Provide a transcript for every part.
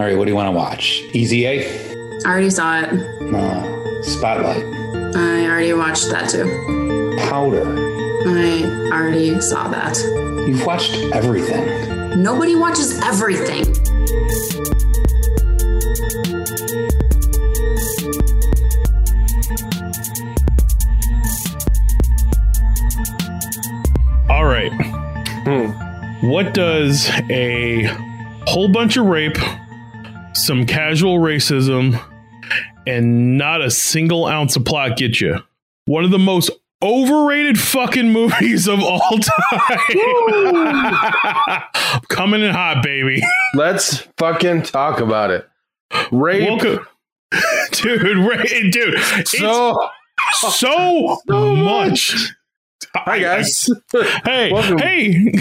All right, what do you want to watch? Easy A? I already saw it. Uh, Spotlight. I already watched that too. Powder. I already saw that. You've watched everything. Nobody watches everything. All right. What does a whole bunch of rape, some casual racism, and not a single ounce of plot get you? One of the most overrated fucking movies of all time. Coming in hot, baby. Let's fucking talk about it. Rape. Welcome. Dude, ra- dude, So, so, So much. Hi guys. Hey, Welcome. hey.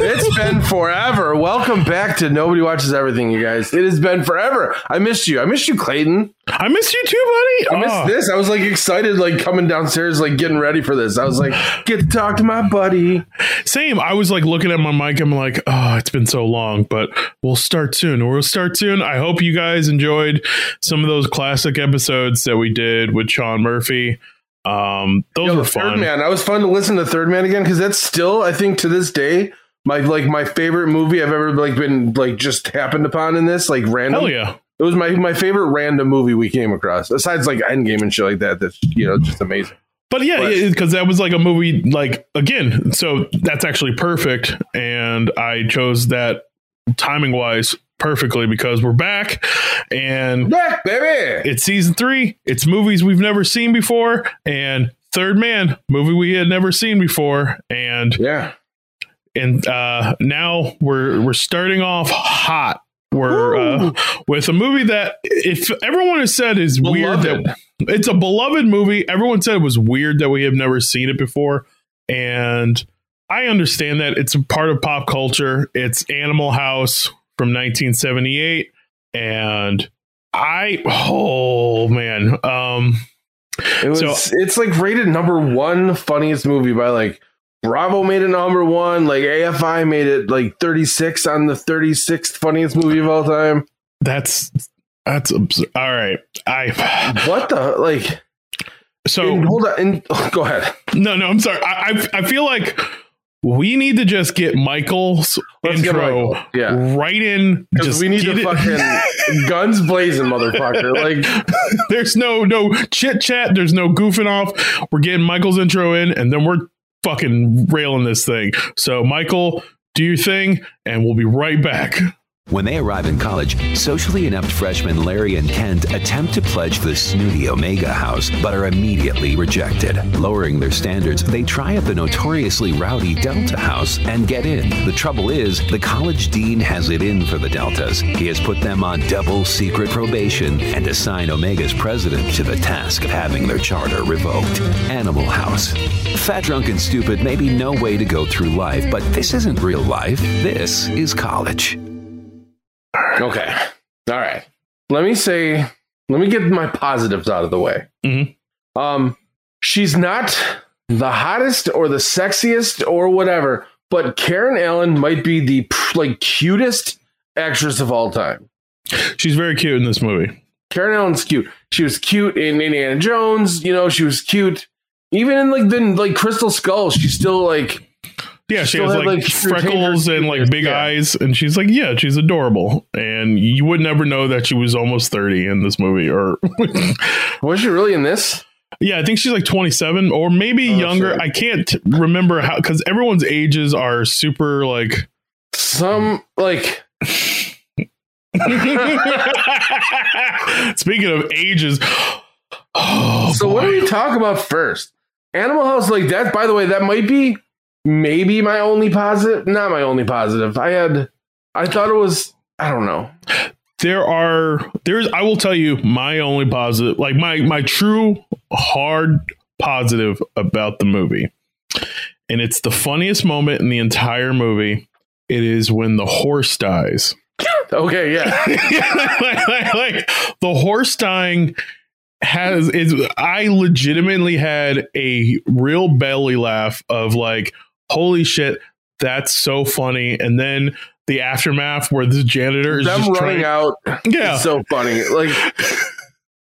it's been forever. Welcome back to Nobody Watches Everything, you guys. It has been forever. I missed you. I missed you, Clayton. I missed you too, buddy. I missed Oh. this. I was like excited, like coming downstairs, like getting ready for this. I was like, get to talk to my buddy. Same. I was like looking at my mic. I'm like, oh, it's been so long, but we'll start soon. We'll start soon. I hope you guys enjoyed some of those classic episodes that we did with Sean Murphy. Um, those Yo, were fun. Third. Man. I was fun to listen to Third Man again because that's still, I think, to this day, my like my favorite movie I've ever like been like just happened upon in this like random. Hell yeah. It was my my favorite random movie we came across. Besides like Endgame and shit like that. That's you know just amazing. But yeah, because that was like a movie, like, again, so that's actually perfect. And I chose that timing wise perfectly because we're back and Back baby. it's season three. It's movies we've never seen before. And Third Man, movie we had never seen before. And Yeah. and uh, now we're we're starting off hot. We're uh, with a movie that if everyone has said is weird that it's a beloved movie. Everyone said it was weird that we have never seen it before, and I understand that it's a part of pop culture. It's Animal House from 1978, and I oh man, um, It was. So- it's like rated number one funniest movie by like Bravo made it number one. Like AFI made it like thirty six on the thirty sixth funniest movie of all time. that's that's absurd. all right. I What the like? so and hold on. And, go ahead. No, no, I'm sorry. I, I, I feel like we need to just get Michael's Let's intro Michael. Yeah. right in. Just we need to fucking guns blazing, motherfucker. Like there's no no chit chat. There's no goofing off. We're getting Michael's intro in, and then we're fucking railing this thing. So, Michael, do your thing, and we'll be right back. When they arrive in college, socially inept freshmen Larry and Kent attempt to pledge the snooty Omega House, but are immediately rejected. Lowering their standards, they try at the notoriously rowdy Delta House and get in. The trouble is, the college dean has it in for the Deltas. He has put them on double secret probation and assigned Omega's president to the task of having their charter revoked. Animal House. Fat, drunk, and stupid may be no way to go through life, but this isn't real life. This is college. Okay. All right. Let me say, let me get my positives out of the way. Mhm. Um, she's not the hottest or the sexiest or whatever, but Karen Allen might be the like cutest actress of all time. She's very cute in this movie. Karen Allen's cute. She was cute in Indiana Jones. You know, she was cute even in like the like Crystal Skull. She's still like Yeah, she has like, like, freckles and like big yeah. eyes, and she's like, yeah, she's adorable, and you would never know that she was almost thirty in this movie, or was she really in this? yeah, I think she's like twenty seven or maybe Oh, younger. shit. I can't remember how because everyone's ages are super like. Some like Speaking of ages, oh, So what do we talk about first? Animal House, like that. By the way, that might be maybe my only positive. Not my only positive. I had, I thought it was. I don't know. there are there's I will tell you my only positive, like my my true hard positive about the movie, and it's the funniest moment in the entire movie. It is when the horse dies. Okay, yeah, like, like- like, the horse dying has is I legitimately had a real belly laugh of like, holy shit, that's so funny. And then the aftermath where the janitor is Them just running trying, out Yeah. so funny. Like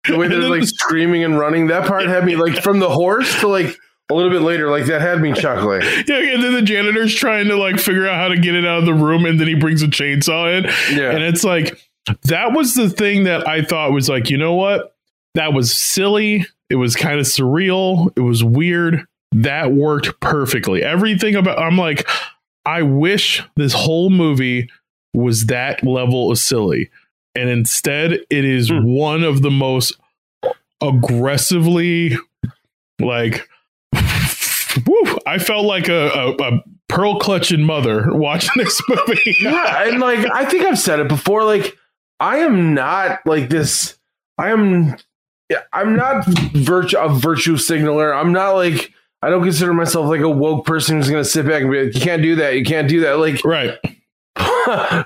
the way they're like the- screaming and running. That part had me like from the horse to like a little bit later. Like that had me chuckling. Yeah, and then the janitor's trying to like figure out how to get it out of the room, and then he brings a chainsaw in, Yeah. and it's like that was the thing that I thought was like, you know what, that was silly. It was kind of surreal. It was weird. That worked perfectly. Everything about I'm like, I wish this whole movie was that level of silly, and instead it is Hmm. one of the most aggressively like woo, I felt like a, a, a pearl clutching mother watching this movie. yeah, and like I think I've said it before. Like I am not like this. I am. I'm not virtue a virtue signaler. I'm not like I don't consider myself like a woke person who's gonna sit back and be like, you can't do that. You can't do that. Like right.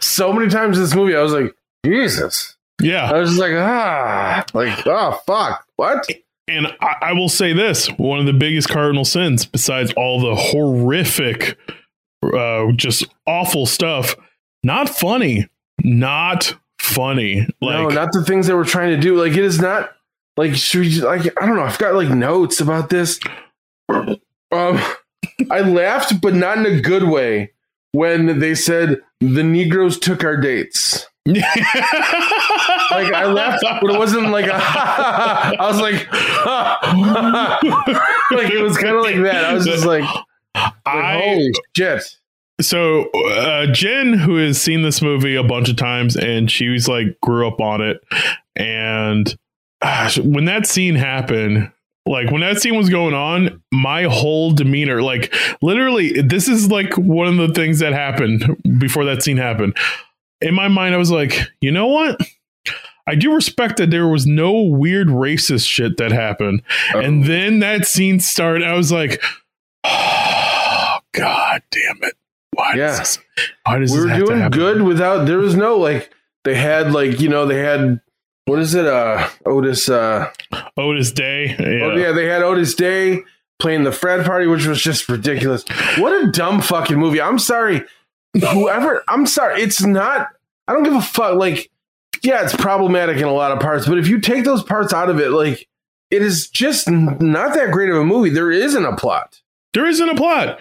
so many times in this movie, I was like, Jesus. Yeah. I was just like, ah, like, oh fuck, what? And I, I will say this one of the biggest cardinal sins, besides all the horrific, uh, just awful stuff, not funny. Not funny. Like, no, not the things that we're trying to do. Like it is not like should we just, like I don't know. I've got like notes about this. Um, I laughed, but not in a good way when they said the Negroes took our dates. Like I laughed, but it wasn't like a. I was like, like it was kind of like that. I was just like, like I, holy shit. so uh, Jen, who has seen this movie a bunch of times, and she was like grew up on it, and gosh, when that scene happened, like when that scene was going on, my whole demeanor, like literally, this is like one of the things that happened before that scene happened. In my mind, I was like, you know what? I do respect that there was no weird racist shit that happened. And then that scene started. I was like, oh, God damn it. Why Yeah. does this, why does we were doing good without there was no like they had like you know they had what is it uh otis uh Otis Day. Yeah. oh yeah they had otis day playing the fred party which was just ridiculous what a dumb fucking movie i'm sorry whoever i'm sorry it's not i don't give a fuck like yeah it's problematic in a lot of parts but if you take those parts out of it like it is just not that great of a movie there isn't a plot There isn't a plot.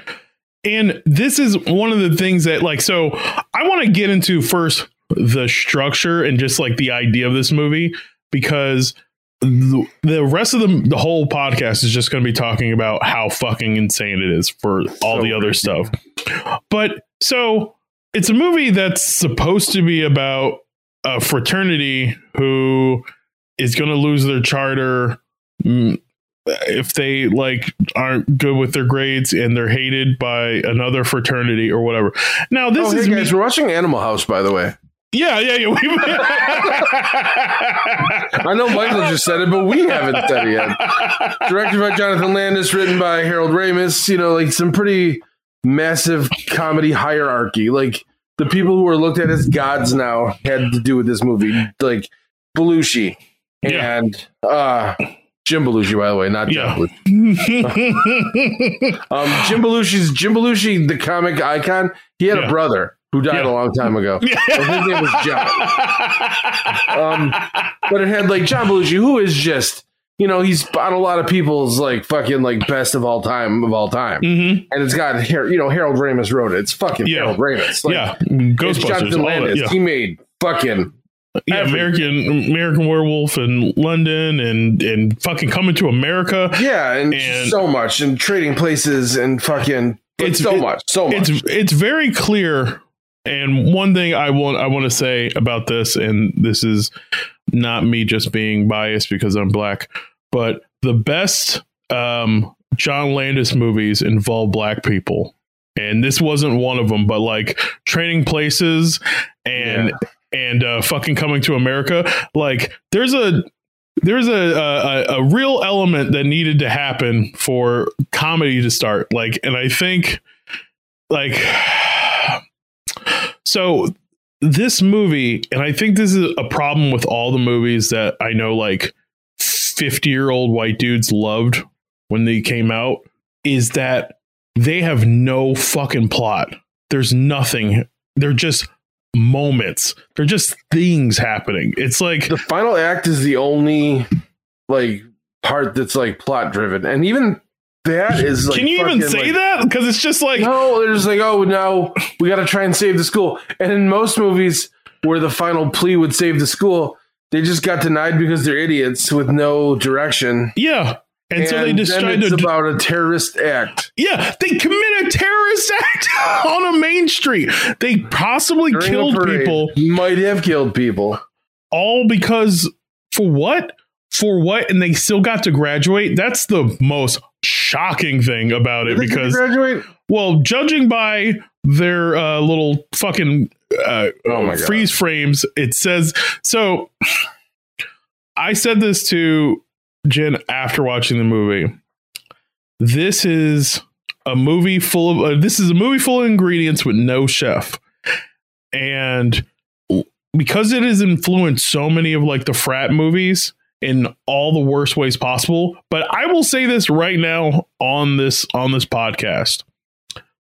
And this is one of the things that, like, so I want to get into first the structure and just like the idea of this movie because the, the rest of the, the whole podcast is just going to be talking about how fucking insane it is for all So the other crazy. stuff. But so it's a movie that's supposed to be about a fraternity who is going to lose their charter mm, if they like aren't good with their grades and they're hated by another fraternity or whatever. Now this oh is hey me- we're watching animal house by the way yeah, yeah, yeah. I know Michael just said it, but we haven't said it yet. Directed by Jonathan Landis, written by Harold Ramis. You know, like some pretty massive comedy hierarchy. Like the people who are looked at as gods now had to do with this movie, like Belushi Yeah. and uh, Jim Belushi, by the way, not Yeah. Belushi. Um, Jim Belushi's Jim Belushi, the comic icon. He had Yeah. a brother who died Yeah. a long time ago. His name was John. Um, but it had like John Belushi, who is just, you know, he's on a lot of people's like fucking like best of all time of all time. Mhm. And it's got, you know, Harold Ramis wrote it. It's fucking Yeah. Harold Ramis. Like, yeah, Ghostbusters. Jonathan all that, Landis. yeah. He made fucking yeah. American American Werewolf in London and and fucking coming to America. yeah, and, And- so much and trading places and fucking It's- it's so it- much, so much. It's it's very clear. And one thing I want I want to say about this, and this is not me just being biased because I'm black, but the best um, John Landis movies involve black people, and this wasn't one of them. But like Trading Places and and uh, fucking Coming to America, like there's a there's a, a a real element that needed to happen for comedy to start. Like, and I think like so this movie and i think this is a problem with all the movies that i know like 50 year old white dudes loved when they came out is that they have no fucking plot there's nothing they're just moments. They're just things happening. It's like the final act is the only like part that's like plot driven, and even that is. Like, can you even say like- that? Because it's just like No, they're just like, oh no, we got to try and save the school. And in most movies where the final plea would save the school, they just got denied because they're idiots with no direction. yeah. And, so they just tried it's to about a terrorist act. Yeah, they commit a terrorist act on a main street. They possibly during killed parade. people Might have killed people. all because for what? For what? And they still got to graduate. That's the most shocking thing about it because, graduate. well, judging by their uh, little fucking uh, Oh my freeze frames, it says so. I said this to Jen after watching the movie. This is a movie full of uh, this is a movie full of ingredients with no chef, and because it has influenced so many of like the frat movies in all the worst ways possible. But I will say this right now on this on this podcast: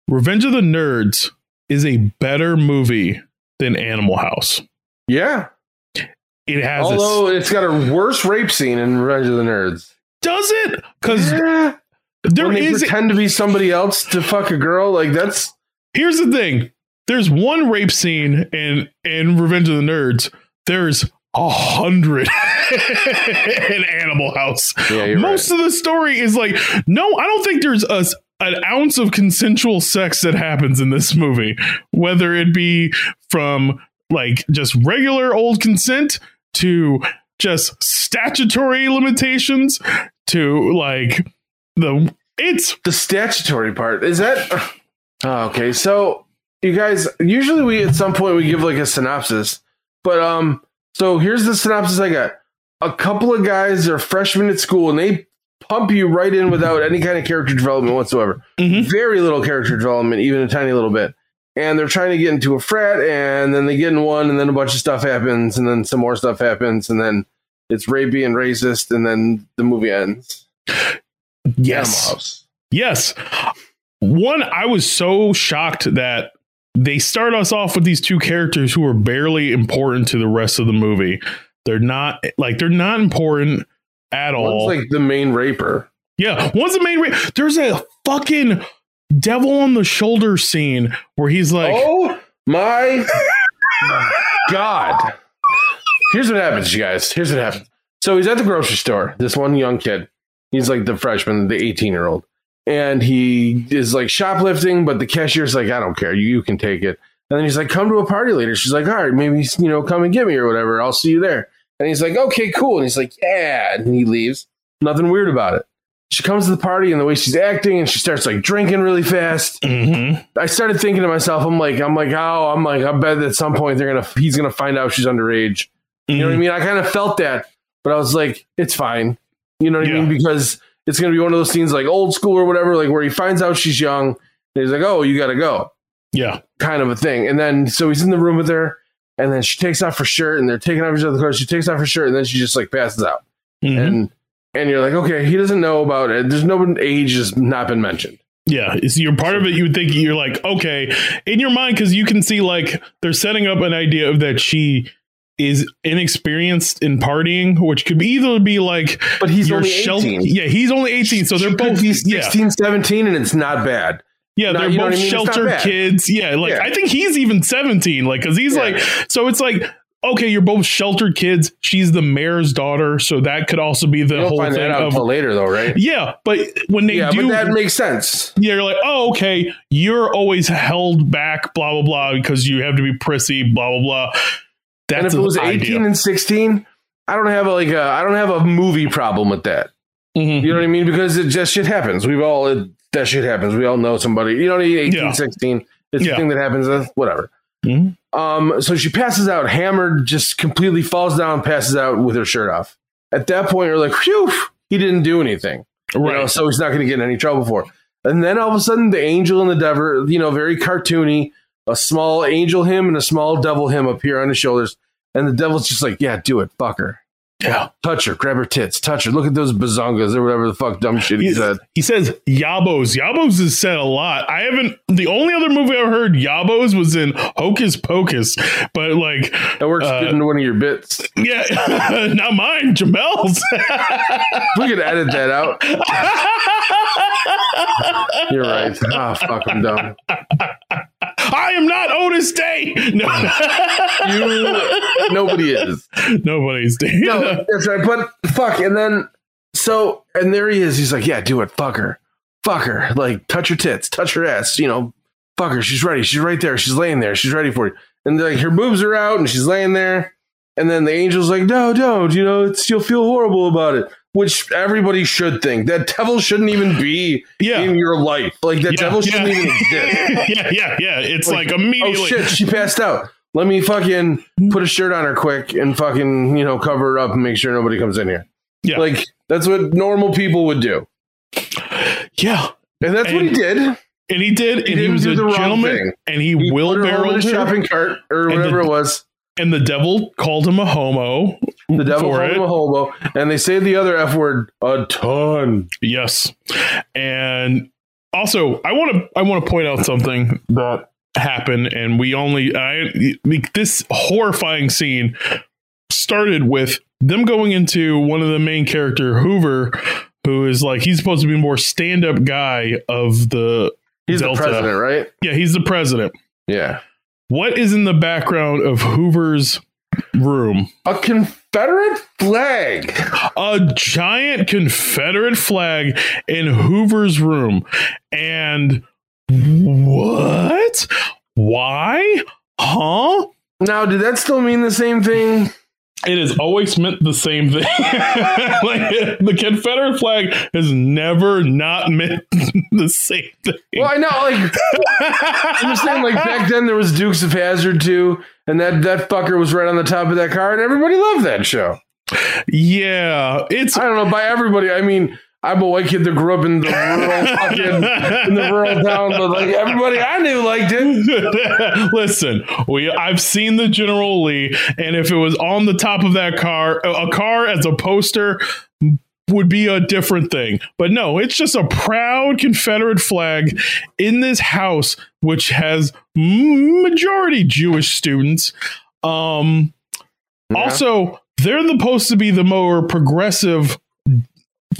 Revenge of the Nerds is a better movie than Animal House. Yeah. It has a Although it's got a worse rape scene in Revenge of the Nerds. does it because Yeah. there when they is pretend to be somebody else to fuck a girl, like that's here's the thing there's one rape scene in in revenge of the nerds there's a hundred in animal house yeah. You're most of the story is like no i don't think there's a s- an ounce of consensual sex that happens in this movie whether it be from like just regular old consent to just statutory limitations to like the it's the statutory part is that oh, okay so you guys usually we at some point we give like a synopsis but um so here's the synopsis i got. A couple of guys are freshmen at school and they pump you right in without any kind of character development whatsoever. Mhm. very little character development even a tiny little bit. And they're trying to get into a frat and then they get in one and then a bunch of stuff happens and then some more stuff happens and then it's rapey and racist and then the movie ends. Yes. Yes. One, I was so shocked that they start us off with these two characters who are barely important to the rest of the movie. They're not like they're not important at all. One's like the main raper. yeah, one's the main. Ra- There's a fucking devil on the shoulder scene where he's like, oh my god! Here's what happens, you guys. Here's what happens. So he's at the grocery store. This one young kid. He's like the freshman, the 18 year old, and he is like shoplifting. But the cashier's like, I don't care. You, you can take it. And then he's like, come to a party later. She's like, all right, maybe you know, come and get me or whatever. I'll see you there. And he's like, okay, cool. And he's like, yeah. And he leaves. Nothing weird about it. She comes to the party and the way she's acting, and she starts like drinking really fast. Mhm. I started thinking to myself, I'm like, I'm like, oh, I'm like, I bet at some point they're gonna, he's gonna find out she's underage. You know what I mean? I kind of felt that, but I was like, it's fine. You know what I mean? Because it's gonna be one of those scenes like old school or whatever, like where he finds out she's young, and he's like, oh, you gotta go, yeah, kind of a thing. And then so he's in the room with her, and then she takes off her shirt, and they're taking off each other's clothes. She takes off her shirt, and then she just like passes out, Mhm. and and you're like, okay, he doesn't know about it. There's no age has not been mentioned. Yeah, it's you're part of it. You would think you're like okay in your mind because you can see like they're setting up an idea of that she is inexperienced in partying, which could be either be like But he's only shel- 18. Yeah, he's only eighteen, so they're She both yeah 16, 17, and it's not bad. yeah not- they're both I mean? It's sheltered kids. Yeah, like Yeah. I think he's even seventeen, like because he's Yeah. like so it's like. Okay, you're both sheltered kids. She's the mayor's daughter, so that could also be the whole find thing that out of later, though, right? yeah. But when they yeah, do, but that makes sense. yeah, you're like, oh, okay, you're always held back, blah blah blah, because you have to be prissy, blah blah blah. That's and if it was the 18 idea. and 16, I don't have a, like a I don't have a movie problem with that. Mhm. You know what I mean? Because it just shit happens. We've all it, that shit happens. We all know somebody. You know, 18, Yeah. 16. It's Yeah. the thing that happens. uh, Whatever. Mhm. Um, so she passes out, hammered, just completely falls down, passes out with her shirt off. At that point, you're like, phew, he didn't do anything. You know, so he's not going to get in any trouble for it. And then all of a sudden, the angel and the devil, you know, very cartoony, a small angel him and a small devil him appear on his shoulders. And the devil's just like, yeah, do it, fuck her. Yeah. touch her, grab her tits, touch her. Look at those bazongas or whatever the fuck dumb shit he He's- said. He says Yabos. Yabos is said a lot. I haven't. The only other movie I've heard Yabos was in Hocus Pocus, but like, That works Uh, good into one of your bits. yeah, not mine. Jamel's. We could edit that out. You're right. Ah, fuck, I'm dumb. I am not Otis Day. No, You, nobody is. nobody's Day. No, that's right. But fuck, and then so, and there he is. He's like, yeah, do it. Fuck her. Fuck her. Like, touch her tits, touch her ass. You know, fuck her. She's ready. She's right there. She's laying there. She's ready for you. And like, her boobs are out, and she's laying there. And then the angel's like, no, don't. You know, it's, you'll feel horrible about it. Which everybody should think. That devil shouldn't even be Yeah. in your life. Like that Yeah, devil shouldn't yeah. even exist. yeah, yeah, yeah. It's like, Like, immediately. Oh shit, she passed out. Let me fucking put a shirt on her quick and fucking, you know, cover her up and make sure nobody comes in here. Yeah. Like that's what normal people would do. Yeah, And that's what he did. and he did, and he was do a the wrong gentleman, thing. and he, He put her home in a shopping cart or whatever the- it was. And the devil called him a homo. The devil called it. him a homo, and they say the other F word a ton. Yes, and also I want to I want to point out something that happened, and we only I this horrifying scene started with them going into one of the main character Hoover, who is like he's supposed to be more stand up guy of the He's Delta. the president, right? yeah he's the president. Yeah. What is in the background of Hoover's room? A Confederate flag. a giant Confederate flag in Hoover's room. And what? Why? Huh? Now, did that still mean the same thing? It has always meant the same thing. like the Confederate flag has never not meant the same thing. Well, I know, like I'm just saying, like back then there was Dukes of Hazzard too, and that that fucker was right on the top of that car, and Everybody loved that show. yeah, it's I don't know by everybody. I mean, I'm a white kid that grew up in the rural fucking in the rural town, but like everybody I knew liked it. Listen, we I've seen the General Lee, and if it was on the top of that car, a car as a poster would be a different thing. But no, it's just a proud Confederate flag in this house, which has majority Jewish students. Um, also, they're the supposed to be the more progressive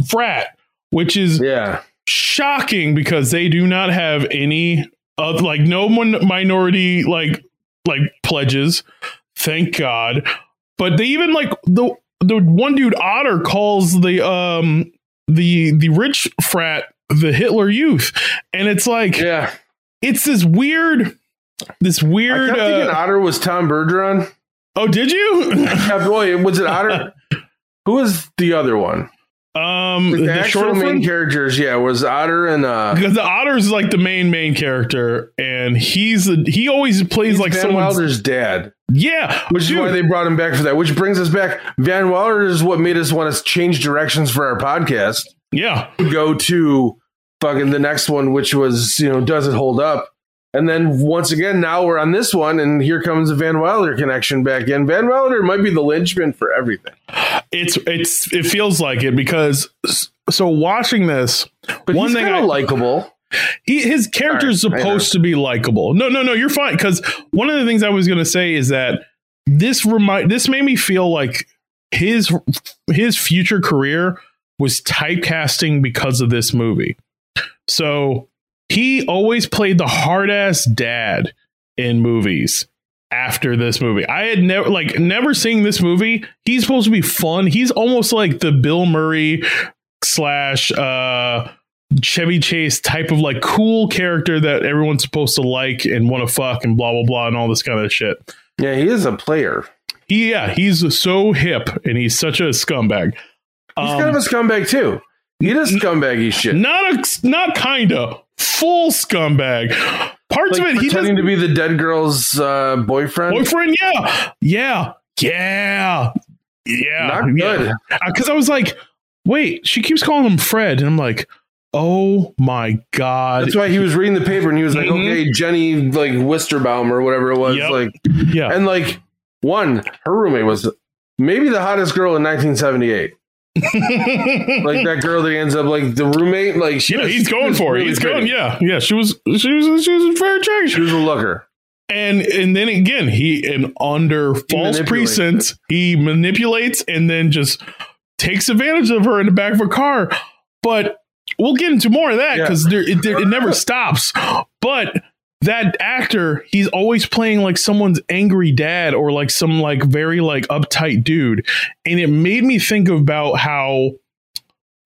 frat, which is Yeah, shocking because they do not have any of like no one minority like like pledges thank god but they even like the the one dude otter calls the um the the rich frat the hitler youth and it's like yeah. it's this weird this I weird kept thinking uh, Otter was Tom Bergeron. oh did you Yeah, boy, was it Otter? Who was the other one? Um The, the, actual short main characters, yeah, was Otter and uh because the otter is like the main main character and he's the he always plays like Van someone's Wilder's dad. Yeah, Which dude. is why they brought him back for that. Which brings us back. Van Wilder is what made us want to change directions for our podcast. yeah, Go to fucking the next one, which was, you know, does it hold up? And then once again, now we're on this one, and here comes the Van Wilder connection back in. Van Wilder might be the linchpin for everything. it's it's it feels like it because so watching this, But one thing I likable. he his character is right, supposed to be likable. No, no, no, you're fine. Because one of the things I was going to say is that this remind this made me feel like his his future career was typecasting because of this movie. So he always played the hard ass dad in movies after this movie. I had never like never seen this movie. He's supposed to be fun. He's almost like the Bill Murray slash uh Chevy Chase type of like cool character that everyone's supposed to like and want to fuck and blah blah blah and all this kind of shit. Yeah, he is a player. He, yeah, he's so hip and he's such a scumbag. He's Um, kind of a scumbag too. He does scumbaggy shit. not a not kinda full scumbag. Parts Like of it he pretending to be the dead girl's uh, boyfriend. boyfriend. Yeah, yeah, yeah, yeah. Not good. Because I was like, wait, she keeps calling him Fred, and I'm like, oh my god. That's why he was reading the paper and he was like, Mhm. okay, Jenny like Wisterbaum or whatever it was. Yep. Like yeah, and like one, her roommate was maybe the hottest girl in 1978. like that girl that ends up like the roommate. Like she yeah, was- he's going for it. He's pretty. going. Yeah, yeah. She was. She was. She was very attractive. She was a looker. And and then again, he and under false pretense, he manipulates and then just takes advantage of her in the back of a car. But we'll get into more of that Yeah. because it, it never stops. But that actor, he's always playing like someone's angry dad or like some like very like uptight dude, and it made me think about how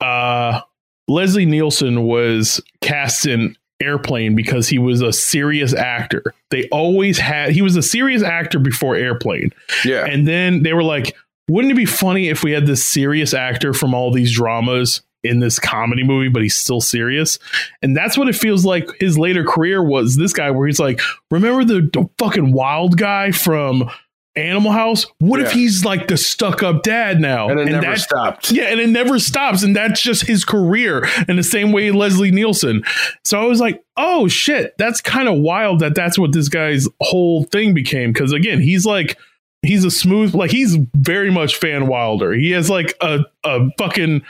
uh Leslie Nielsen was cast in Airplane because he was a serious actor. They always had he was a serious actor before Airplane. Yeah. And then they were like, wouldn't it be funny if we had this serious actor from all these dramas in this comedy movie, but he's still serious? And that's what it feels like his later career was this guy where he's like, remember the, fucking wild guy from Animal House? What if he's like the stuck up dad now? and it never that- stopped. yeah, and it never stops. And that's just his career in the same way Leslie Nielsen. So I was like, oh shit, that's kind of wild that that's what this guy's whole thing became. Cause again, he's like, he's a smooth, like he's very much Van Wilder. He has like a, a fucking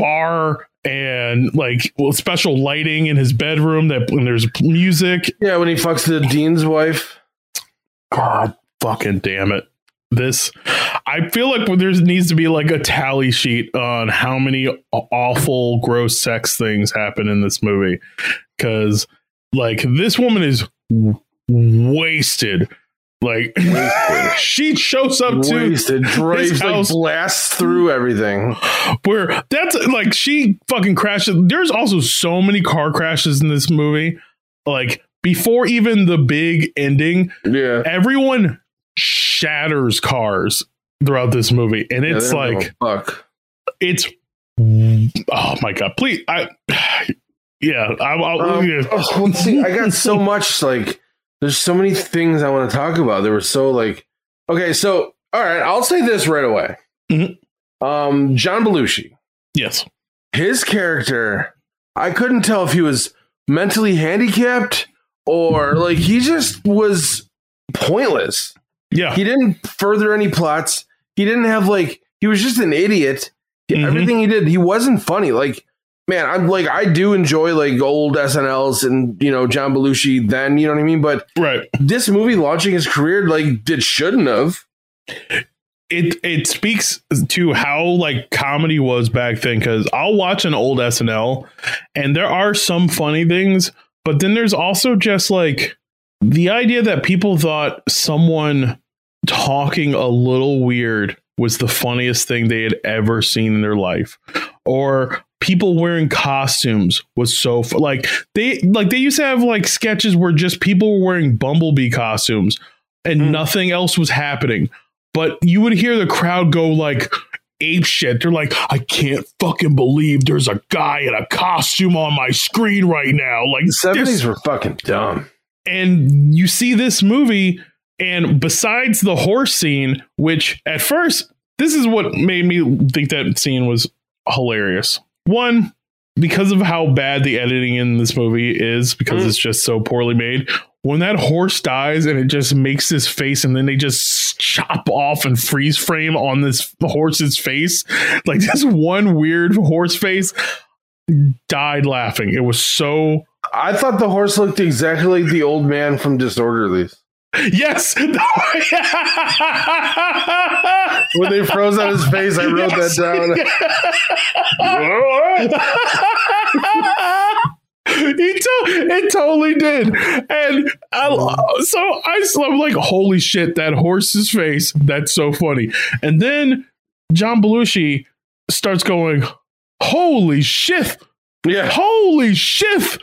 bar and like well, special lighting in his bedroom that when there's music. Yeah, when he fucks the dean's wife. God fucking damn it. This, I feel like there needs to be like a tally sheet on how many awful, gross sex things happen in this movie. Cause like this woman is wasted. Like she shows up to Wasted, drives like house. blasts through everything. where that's like she fucking crashes. There's also so many car crashes in this movie. Like before even the big ending, Yeah. everyone shatters cars throughout this movie and it's don't like fuck. it's oh my god please i yeah I'll, I'll, Um, yeah. oh, see. I got so much like there's so many things I want to talk about. There were so like okay, so all right, I'll say this right away. Mhm. Um, John Belushi, yes his character, I couldn't tell if he was mentally handicapped or like he just was pointless. yeah He didn't further any plots. He didn't have like he was just an idiot. Mhm. Everything he did, he wasn't funny. Like man, I'm like I do enjoy like old SNLs and you know John Belushi. Then you know what I mean. But right this movie launching his career like it shouldn't have. it it speaks to how like comedy was back then because i'll watch an old snl and there are some funny things but then there's also just like the idea that people thought someone talking a little weird was the funniest thing they had ever seen in their life or people wearing costumes was so fu- like they like they used to have like sketches where just people were wearing bumblebee costumes and Hmm. nothing else was happening but you would hear the crowd go like ape shit. They're like, I can't fucking believe there's a guy in a costume on my screen right now. Like The seventies this- were fucking dumb. and you see this movie, and besides the horse scene, which at first, this is what made me think that scene was hilarious. One, because of how bad the editing in this movie is, because Mm. it's just so poorly made. When that horse dies and it just makes this face, and then they just chop off and freeze frame on this horse's face, like this one weird horse face, died laughing. It was so I thought the horse looked exactly like the old man from Disorderlies. Yes. When they froze on his face, I wrote Yes. that down. he to- it totally did, and I, so I, I'm like, holy shit, that horse's face. That's so funny. And then John Belushi starts going, holy shit, yeah. holy shit,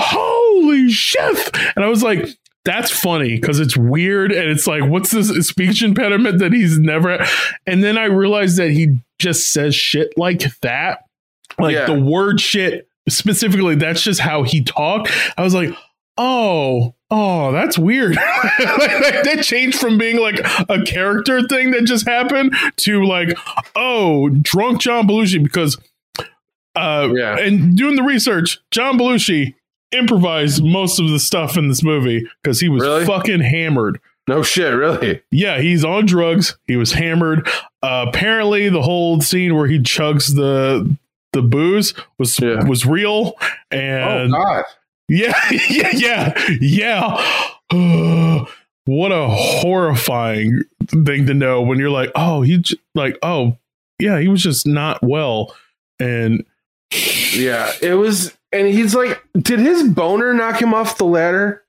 holy shit. And I was like, that's funny because it's weird and it's like, what's this speech impediment that he's never. And then I realized that he just says shit like that. Like Yeah. the word shit specifically, that's just how he talked. I was like, oh, oh, that's weird. like, that changed from being like a character thing that just happened to like, oh, drunk John Belushi because uh Yeah. and doing the research, John Belushi improvised most of the stuff in this movie because he was Really? fucking hammered. No shit, really. Yeah, he's on drugs. He was hammered. Uh, apparently, the whole scene where he chugs the the booze was Yeah. was real. Oh And God. yeah, yeah, yeah, yeah. what a horrifying thing to know when you're like, oh, he j- like, oh, yeah, he was just not well, and Yeah, it was, and he's like, did his boner knock him off the ladder?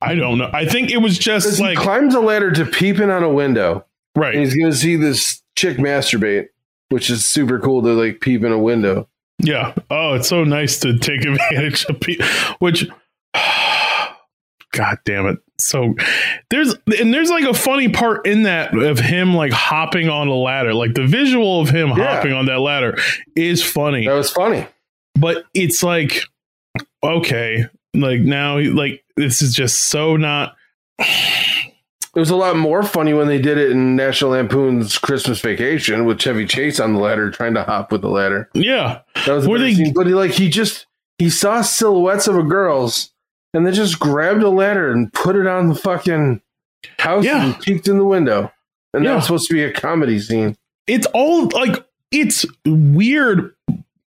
I don't know. I think it was just like he climbs a ladder to peep in on a window, and right. he's gonna see this chick masturbate, which is super cool to like peep in a window. Yeah. Oh, it's so nice to take advantage of people. Which, God damn it. So there's and there's like a funny part in that of him like hopping on a ladder. Like the visual of him Yeah. hopping on that ladder is funny, That was funny. but it's like okay, like now like this is just so not. It was a lot more funny when they did it in National Lampoon's Christmas Vacation with Chevy Chase on the ladder trying to hop with the ladder. Yeah. That was Were they- scene. but he like he just he saw silhouettes of a girls and then just grabbed a ladder and put it on the fucking house Yeah. and peeked in the window. And that was supposed to be a comedy scene. It's all like it's weird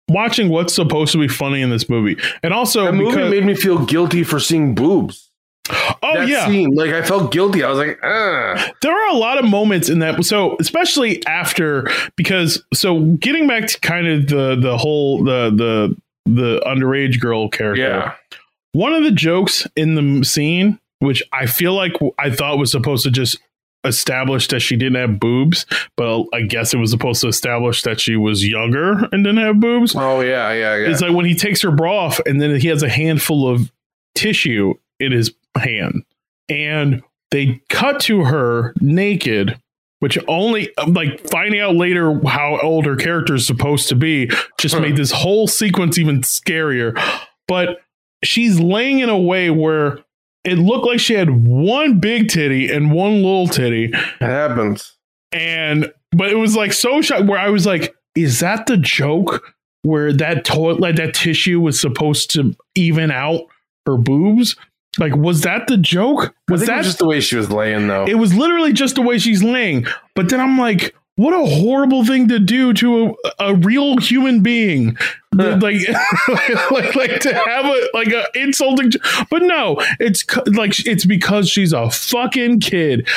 watching what's supposed to be funny in this movie. And also That movie because made me feel guilty for seeing boobs. oh that yeah. scene, like I felt guilty. I was like, ah. there are a lot of moments in that so especially after because so getting back to kind of the the whole the the the underage girl character Yeah. One of the jokes in the scene which i feel like i thought was supposed to just establish that she didn't have boobs but i guess it was supposed to establish that she was younger and didn't have boobs Oh yeah, yeah, yeah. it's like when he takes her bra off and then he has a handful of tissue in his hand. And they cut to her naked, which only like finding out later how old her character is supposed to be just made this whole sequence even scarier. But she's laying in a way where it looked like she had one big titty and one little titty it happens. and but it was like so shocked where I was like, is that the joke where that toilet like that tissue was supposed to even out her boobs? Like, was that the joke? Was that was just the way she was laying though? it was literally just the way she's laying. But then I'm like, what a horrible thing to do to a, a real human being. like, like, like to have a like a insulting. But no, it's like it's because she's a fucking kid.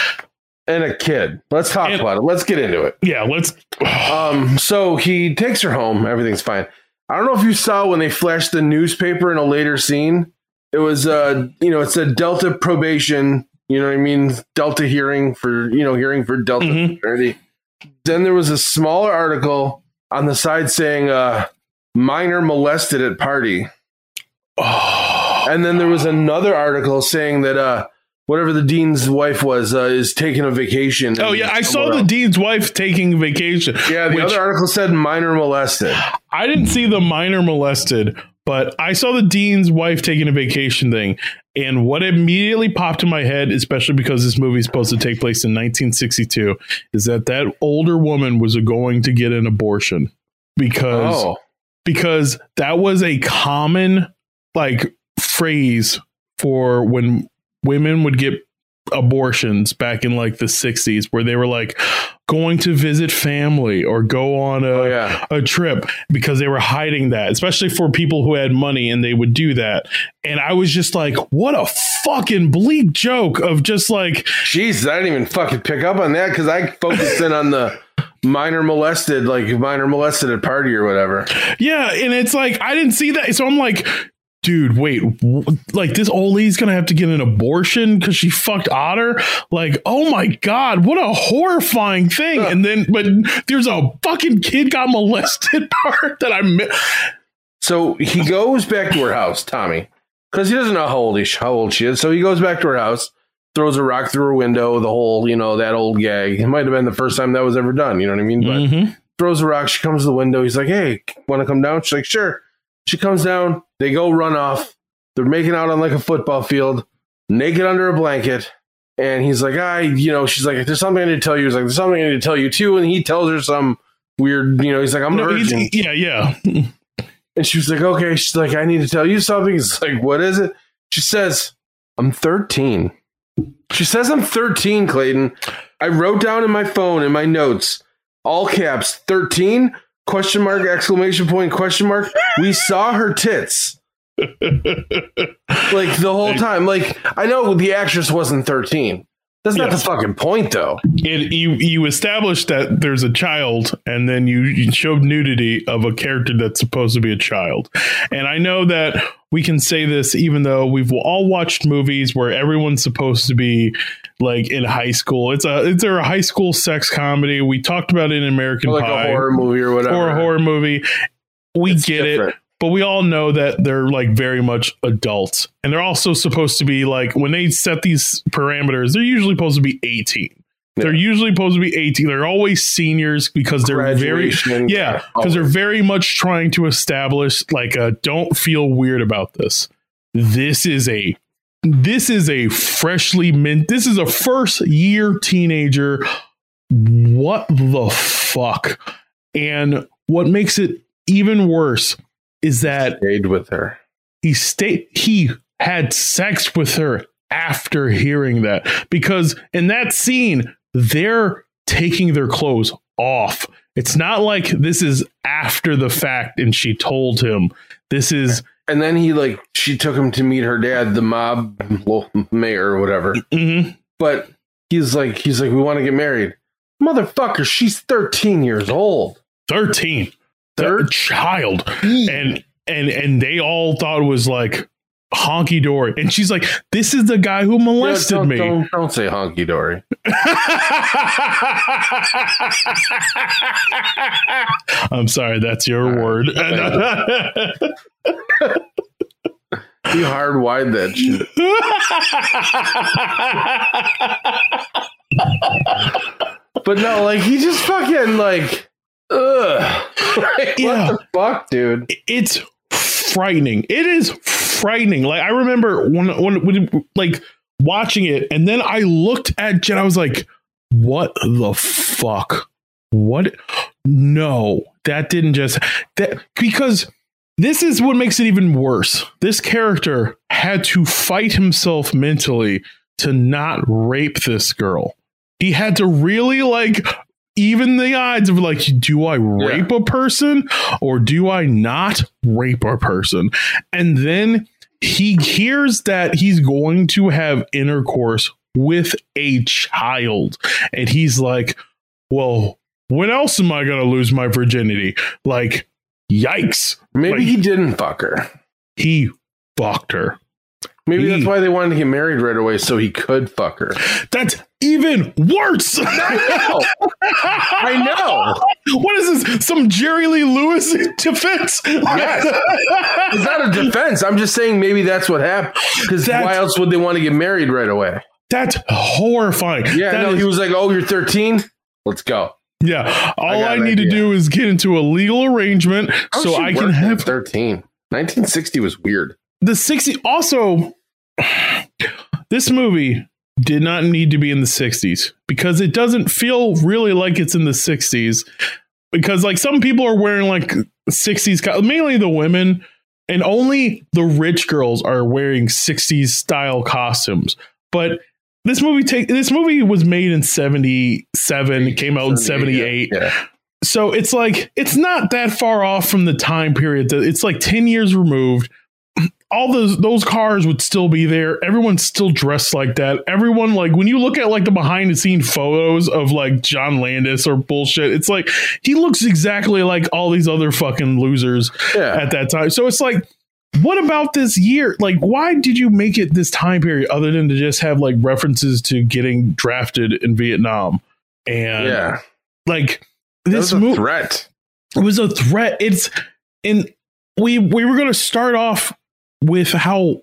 and a kid. Let's talk And- about it. Let's get into it. Yeah, let's. Um, so he takes her home. Everything's fine. I don't know if you saw when they flashed the newspaper in a later scene. It was, uh, you know, it said Delta probation. You know what I mean? Delta hearing for, you know, hearing for Delta Mhm. Then there was a smaller article on the side saying, uh, minor molested at party. Oh, And then there was another article saying that, uh, whatever the dean's wife was, uh, is taking a vacation. Oh yeah, I saw the else. dean's wife taking vacation. Yeah, the which other article said minor molested. I didn't see the minor molested, but I saw the dean's wife taking a vacation thing. And what immediately popped in my head, especially because this movie is supposed to take place in 1962, is that that older woman was going to get an abortion because Oh, because that was a common like phrase for when women would get abortions back in like the 60s where they were like going to visit family or go on a oh yeah. a trip because they were hiding that, especially for people who had money and they would do that. And I was just like, what a fucking bleak joke of just like, jesus I didn't even fucking pick up on that because I focused in on the minor molested, like minor molested at party or whatever. yeah. And it's like, I didn't see that. So I'm like, dude, wait, like this old lady's gonna have to get an abortion because she fucked Otter? Like, oh my God, what a horrifying thing. Yeah. And then, but there's a fucking kid got molested part that I mi- So he goes back to her house, Tommy, because he doesn't know how old he, how old she is. So he goes back to her house, throws a rock through her window, the whole, you know, that old gag. It might have been the first time that was ever done. You know what I mean? But Mhm. throws a rock. She comes to the window. He's like, "Hey, want to come down?" She's like, "Sure." She comes down. They go run off. They're making out on like a football field, naked under a blanket. And he's like, "I, you know," she's like, "There's something I need to tell you." He's like, "There's something I need to tell you too." And he tells her some weird, you know, he's like, "I'm No, an yeah, yeah. And she was like, "Okay." She's like, "I need to tell you something." He's like, "What is it?" She says, "I'm 13." She says I'm 13, Clayton. I wrote down in my phone in my notes, all caps, 13 question mark exclamation point question mark. We saw her tits. like the whole time. Like I know the actress wasn't 13. That's not Yes. the fucking point though. it, you you established that there's a child and then you, you showed nudity of a character that's supposed to be a child and i know that we can say this even though we've all watched movies where everyone's supposed to be like in high school. It's a it's a high school sex comedy. We talked about it in american Or like pie. a horror movie or whatever. or a horror movie. We It's get it but we all know that they're like very much adults. And they're also supposed to be like when they set these parameters they're usually supposed to be 18 they're usually supposed to be 18 they're always seniors because they're very yeah because they're very much trying to establish like a don't feel weird about this. This is a this is a freshly mint this is a first year teenager. What the fuck? And what makes it even worse is that stayed with her. he stayed he had sex with her after hearing that because in that scene they're taking their clothes off. It's not like this is after the fact and she told him. This is And then he like she took him to meet her dad, the mob mayor or whatever. mhm. But he's like he's like we want to get married. Motherfucker, she's 13 years old. 13 Third- third child and and and they all thought it was like honky dory and she's like this is the guy who molested don't, me Don't, don't say honky dory. I'm sorry, that's your word. You hard wide that shit. But no, like he just fucking like ugh. Like, Yeah. What the fuck, dude? it's frightening. It is frightening. Like I remember when when, when like watching it, and then I looked at Jen. I was like, "What the fuck? What? No, that didn't just that because." This is what makes it even worse. This character had to fight himself mentally to not rape this girl. He had to really like even the odds of like, do I rape a person or do I not rape a person? And then he hears that he's going to have intercourse with a child. And he's like, well, when else am I going to lose my virginity? Like, yikes. Maybe Like- he didn't fuck her. He fucked her. Maybe that's why they wanted to get married right away so he could fuck her. That's even worse. I know. I know. what is this? Some Jerry Lee Lewis defense? Yes. It's not a defense. I'm just saying maybe that's what happened. Because why else would they want to get married right away? That's horrifying. Yeah, That no, is- he was like, "Oh, you're 13. Let's go." yeah. All I, an need to do is get into a legal arrangement How so I can have 13. 1960 was weird. The 60 also this movie did not need to be in the 60s because it doesn't feel really like it's in the 60s because like some people are wearing like 60s mainly the women and only the rich girls are wearing 60s style costumes. But this movie take this movie was made in 77 came out in 78 Yeah. so it's like it's not that far off from the time period that it's like 10 years removed all those those cars would still be there everyone's still dressed like that everyone like when you look at like the behind the scene photos of like john landis or bullshit it's like he looks exactly like all these other fucking losers Yeah. at that time so it's like what about this year like why did you make it this time period other than to just have like references to getting drafted in vietnam and yeah. like That this was a movie threat. it was a threat it's and we we were going to start off with how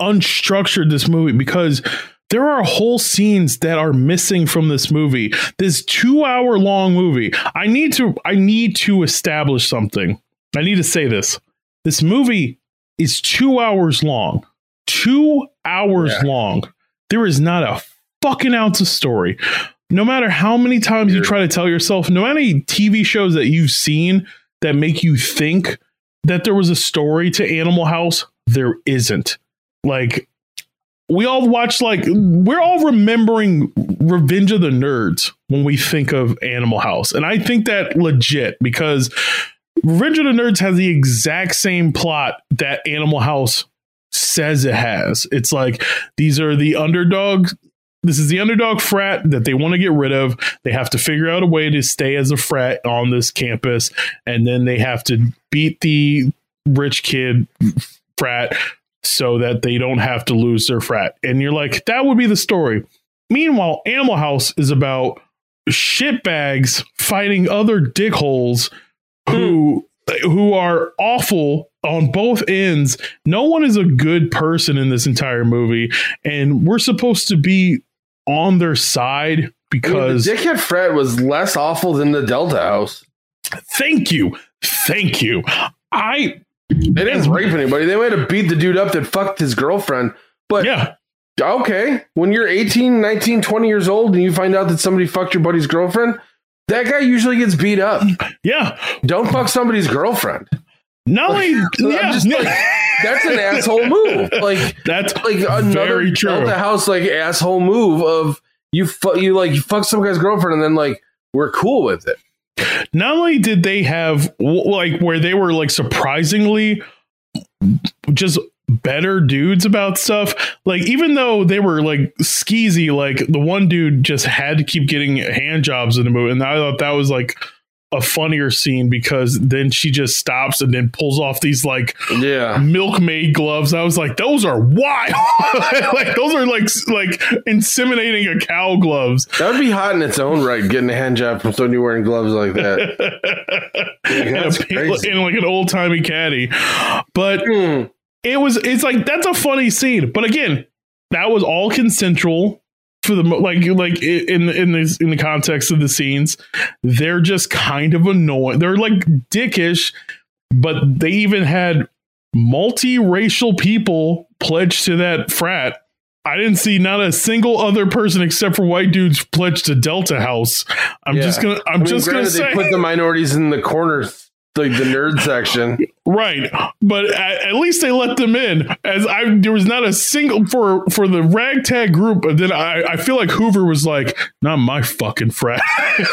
unstructured this movie because there are whole scenes that are missing from this movie. This 2 hour long movie. I need to i need to establish something. I need to say this. This movie is 2 hours long. 2 hours Yeah. long. There is not a fucking ounce of story. No matter how many times you try to tell yourself, no matter any TV shows that you've seen that make you think that there was a story to Animal House, there isn't. Like, we all watch like we're all remembering Revenge of the Nerds when we think of Animal House, and I think that legit because Revenge of the Nerds has the exact same plot that Animal House says it has. It's like these are the underdogs. This is the underdog frat that they want to get rid of. They have to figure out a way to stay as a frat on this campus, and then they have to beat the rich kid frat so that they don't have to lose their frat. And you're like, that would be the story. Meanwhile, Animal House is about shitbags fighting other dickholes who hmm. who are awful on both ends. No one is a good person in this entire movie, and we're supposed to be on their side because I mean, dickhead frat was less awful than the Delta House. Thank you, thank you. I they didn't rape anybody. They might have beat the dude up that fucked his girlfriend. But yeah, okay. When you're 18, 19, 20 years old and you find out that somebody fucked your buddy's girlfriend, that guy usually gets beat up. Yeah. Don't fuck somebody's girlfriend. No, yeah. just like, that's an asshole move. Like that's like another. Delta House like asshole move of you fu- you like you fuck some guy's girlfriend and then like we're cool with it. Not only did they have like where they were like surprisingly just better dudes about stuff. Like even though they were like skeezy, like the one dude just had to keep getting hand jobs in the movie, and I thought that was like a funnier scene because then she just stops and then pulls off these like yeah milkmaid gloves. I was like, those are wild. like those are like like inseminating a cow gloves. That would be hot in its own right, getting a hand job from somebody wearing gloves like that. in, in like an old timey caddy. But mm. it was it's like that's a funny scene. But again, that was all consensual for the like like in in this in the context of the scenes they're just kind of annoying they're like dickish but they even had multiracial people pledged to that frat I didn't see not a single other person except for white dudes pledged to Delta House. I'm yeah. just gonna. I'm I mean, just gonna say they put the minorities in the corners like the nerd section. Right. But at, at, least they let them in. As I there was not a single for for the ragtag group, but then I, I feel like Hoover was like, not my fucking frat.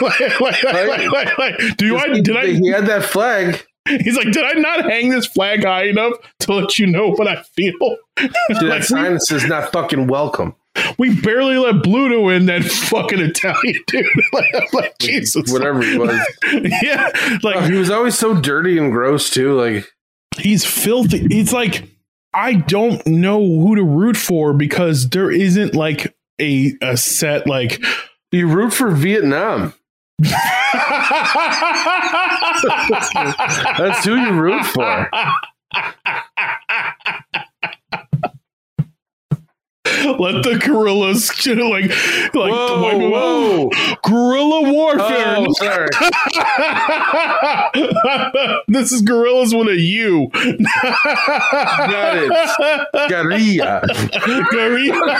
like, like, like, like, do I did I he had that flag. He's like, did I not hang this flag high enough to let you know what I feel? Dude, that sign says not fucking welcome we barely let Bluto in that fucking Italian dude. like, like, Jesus, whatever he was. yeah, like oh, he was always so dirty and gross too. Like he's filthy. It's like I don't know who to root for because there isn't like a a set like you root for Vietnam. That's who you root for. Let the gorillas like like whoa, whoa. guerrilla warfare. Oh, sorry. this is gorillas with a U. Got it. Guerrilla. Guerrilla.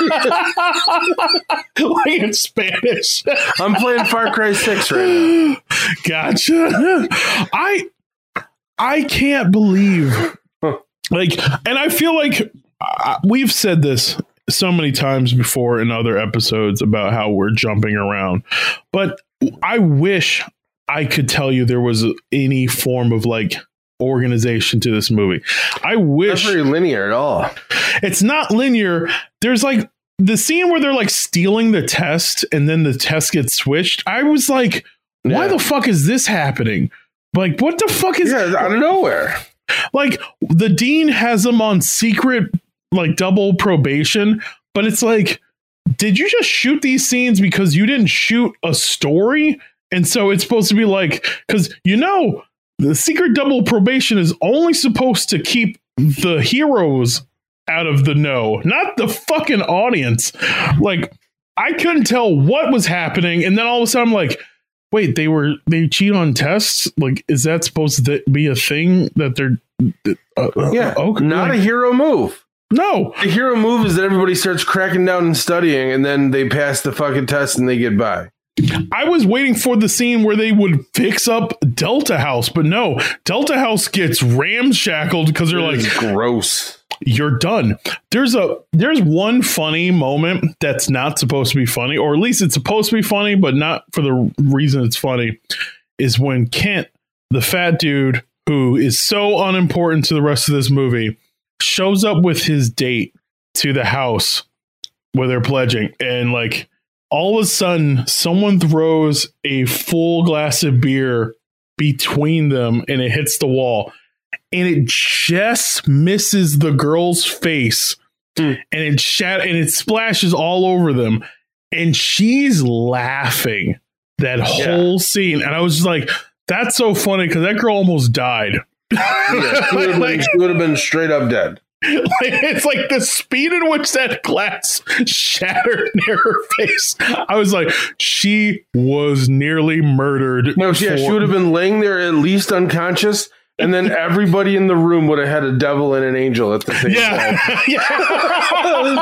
like in Spanish. I'm playing Far Cry 6 right now. Gotcha. I I can't believe like and I feel like uh, we've said this so many times before in other episodes about how we're jumping around, but I wish I could tell you there was any form of like organization to this movie. I wish not very linear at all. It's not linear. There's like the scene where they're like stealing the test and then the test gets switched. I was like, why yeah. the fuck is this happening? Like, what the fuck is yeah, out of nowhere? Like the dean has them on secret like double probation, but it's like, did you just shoot these scenes because you didn't shoot a story? And so it's supposed to be like, because you know, the secret double probation is only supposed to keep the heroes out of the know, not the fucking audience. Like, I couldn't tell what was happening. And then all of a sudden, I'm like, wait, they were, they cheat on tests? Like, is that supposed to be a thing that they're, uh, yeah, okay. not a hero move. No. The hero move is that everybody starts cracking down and studying, and then they pass the fucking test and they get by. I was waiting for the scene where they would fix up Delta House, but no, Delta House gets ramshackled because they're like gross. you're done. There's a there's one funny moment that's not supposed to be funny, or at least it's supposed to be funny, but not for the reason it's funny. Is when Kent, the fat dude who is so unimportant to the rest of this movie, shows up with his date to the house where they're pledging, and like all of a sudden, someone throws a full glass of beer between them, and it hits the wall. And it just misses the girl's face. Mm. and it shat and it splashes all over them. And she's laughing that whole scene. And i was just like that's so funny because that girl almost died Yeah, she would have Like- been, would have been straight up dead. like, it's like the speed in which that glass shattered near her face i was like she was nearly murdered No, yeah, she would have been laying there at least unconscious, and then everybody in the room would have had a devil and an angel at the same time. Yeah. yeah.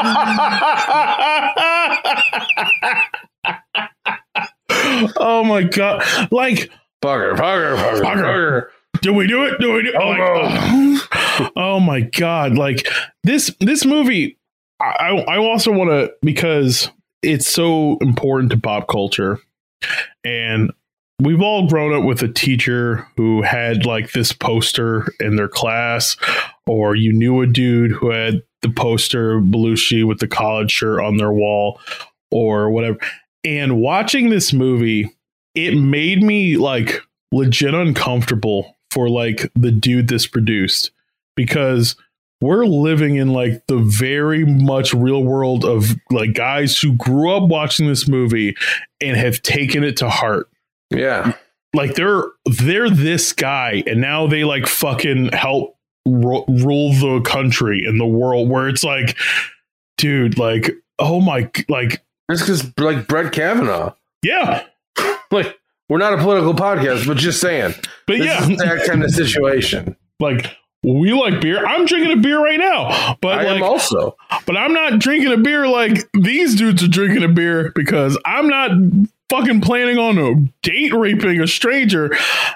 oh my god! Like, Bugger, bugger, bugger, Bugger. bugger. Do we do it? Do we do? Oh, like, no. oh, oh my god! Like this this movie. I I also want to because it's so important to pop culture, and we've all grown up with a teacher who had like this poster in their class, or you knew a dude who had the poster Belushi with the college shirt on their wall, or whatever. And watching this movie, it made me like legit uncomfortable for like the dude this produced. Because we're living in like the very much real world of like guys who grew up watching this movie and have taken it to heart. Yeah, like they're they're this guy and now they like fucking help ru- rule the country and the world where it's like dude like oh my like it's because like Brett Kavanaugh. yeah. Like we're not a political podcast, but just saying, but this yeah. that kind of situation. like we like beer. I'm drinking a beer right now. But I like am also. but i'm not drinking a beer like these dudes are drinking a beer because i'm not fucking planning on a date raping a stranger.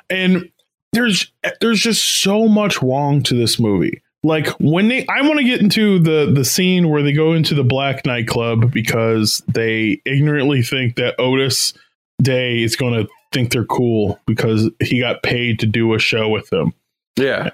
And there's there's just so much wrong to this movie. Like when they i want to get into the the scene where they go into the black nightclub because they ignorantly think that otis day is going to think they're cool because he got paid to do a show with them Yeah,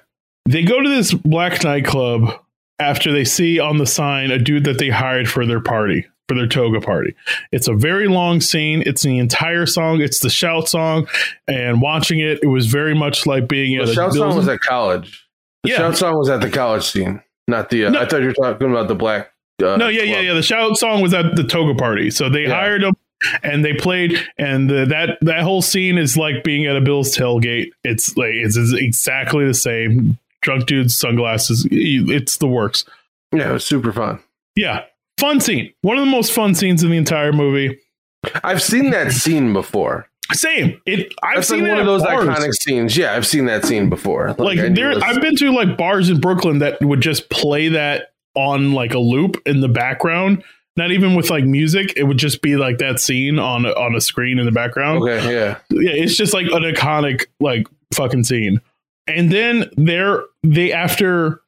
they go to this black nightclub after they see on the sign a dude that they hired for their party for their toga party it's a very long scene it's the entire song it's the shout song and watching it it was very much like being at the shout song was at college. The Yeah. shout song was at the college scene, not the. Uh, No. I thought you were talking about the black. Uh, no yeah yeah club. yeah the shout song was at the toga party so they Yeah. hired them and they played and the, that that whole scene is like being at a bill's tailgate it's like it's, it's exactly the same drunk dudes sunglasses it's the works Yeah, it was super fun. yeah fun scene one of the most fun scenes in the entire movie I've seen that scene before. Same. It. I've That's like seen one it of those bars. iconic scenes. Yeah, I've seen that scene before. Like knew there, I've been to like bars in Brooklyn that would just play that on like a loop in the background. Not even with like music. It would just be like that scene on a, on a screen in the background. okay. Yeah, Yeah, it's just like an iconic like fucking scene. And then there, they after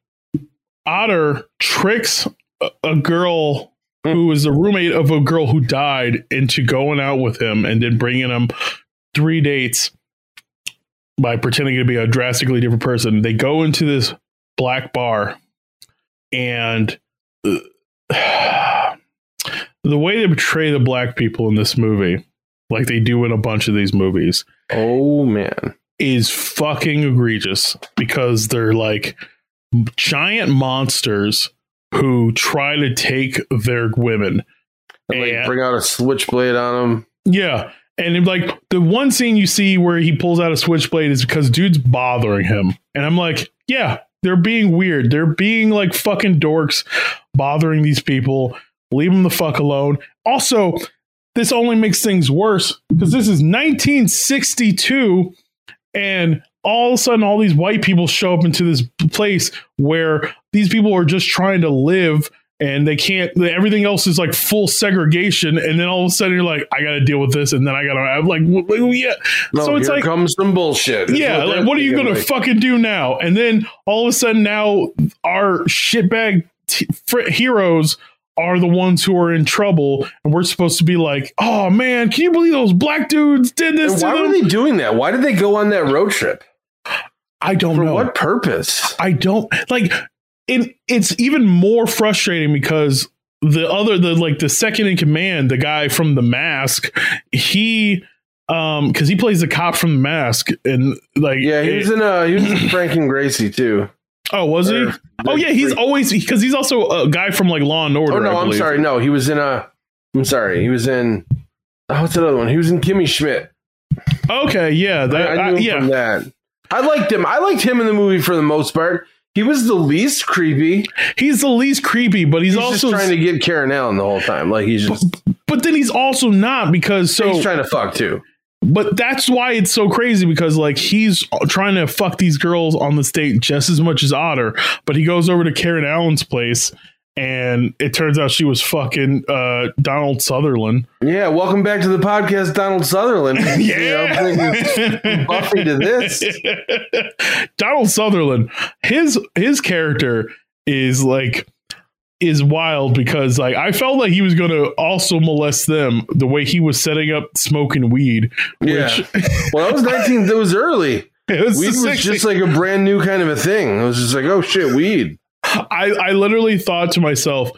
Otter tricks a, a girl who was a roommate of a girl who died into going out with him and then bringing him three dates by pretending to be a drastically different person. They go into this black bar and uh, the way they portray the black people in this movie, like they do in a bunch of these movies, Oh man. is fucking egregious because they're like giant monsters who try to take their women. Like And- bring out a switchblade on him. Yeah. And like the one scene you see where he pulls out a switchblade is because dude's bothering him. And I'm like, yeah, they're being weird. They're being like fucking dorks bothering these people. Leave them the fuck alone. Also, this only makes things worse because this is 1962 and all of a sudden all these white people show up into this place where these people are just trying to live and they can't everything else is like full segregation and then all of a sudden you're like i gotta deal with this and then i gotta i'm like w- w- yeah No, so it's like comes some bullshit. yeah they're like what are you gonna like. fucking do now and then all of a sudden now our shitbag t- fr- heroes are the ones who are in trouble and we're supposed to be like oh man can you believe those black dudes did this And why were they doing that? Why did they go on that road trip? i don't For know what purpose? I don't like it. It's even more frustrating because the other, the like the second in command, the guy from the mask, he, um, because he plays the cop from the mask, and like, Yeah, he was in uh he was in Frank and Gracie too. Oh, was he? Oh yeah, he's always because he's also a guy from like Law and Order. Oh no, I I'm sorry. No, he was in uh I'm sorry. He was in oh, what's another one? He was in Kimmy Schmidt. Okay, yeah, that, I, I I- knew him yeah. from that. I liked him. I liked him in the movie for the most part. He was the least creepy. He's the least creepy, but he's, He's, also just trying to get Karen Allen the whole time. Like he's just but then he's also not because so he's trying to fuck too. But that's why it's so crazy because like he's trying to fuck these girls on the state just as much as Otter, but he goes over to Karen Allen's place and it turns out she was fucking uh, Donald Sutherland. Yeah, welcome back to the podcast, Donald Sutherland. Yeah, you know, Buffy to this. Donald Sutherland, his his character is like is wild because like I felt like he was going to also molest them the way he was setting up smoking weed. Yeah. Which, Well, that was 19. That was early. it was Weed was just like a brand new kind of a thing. It was just like, oh shit, weed. I, I literally thought to myself,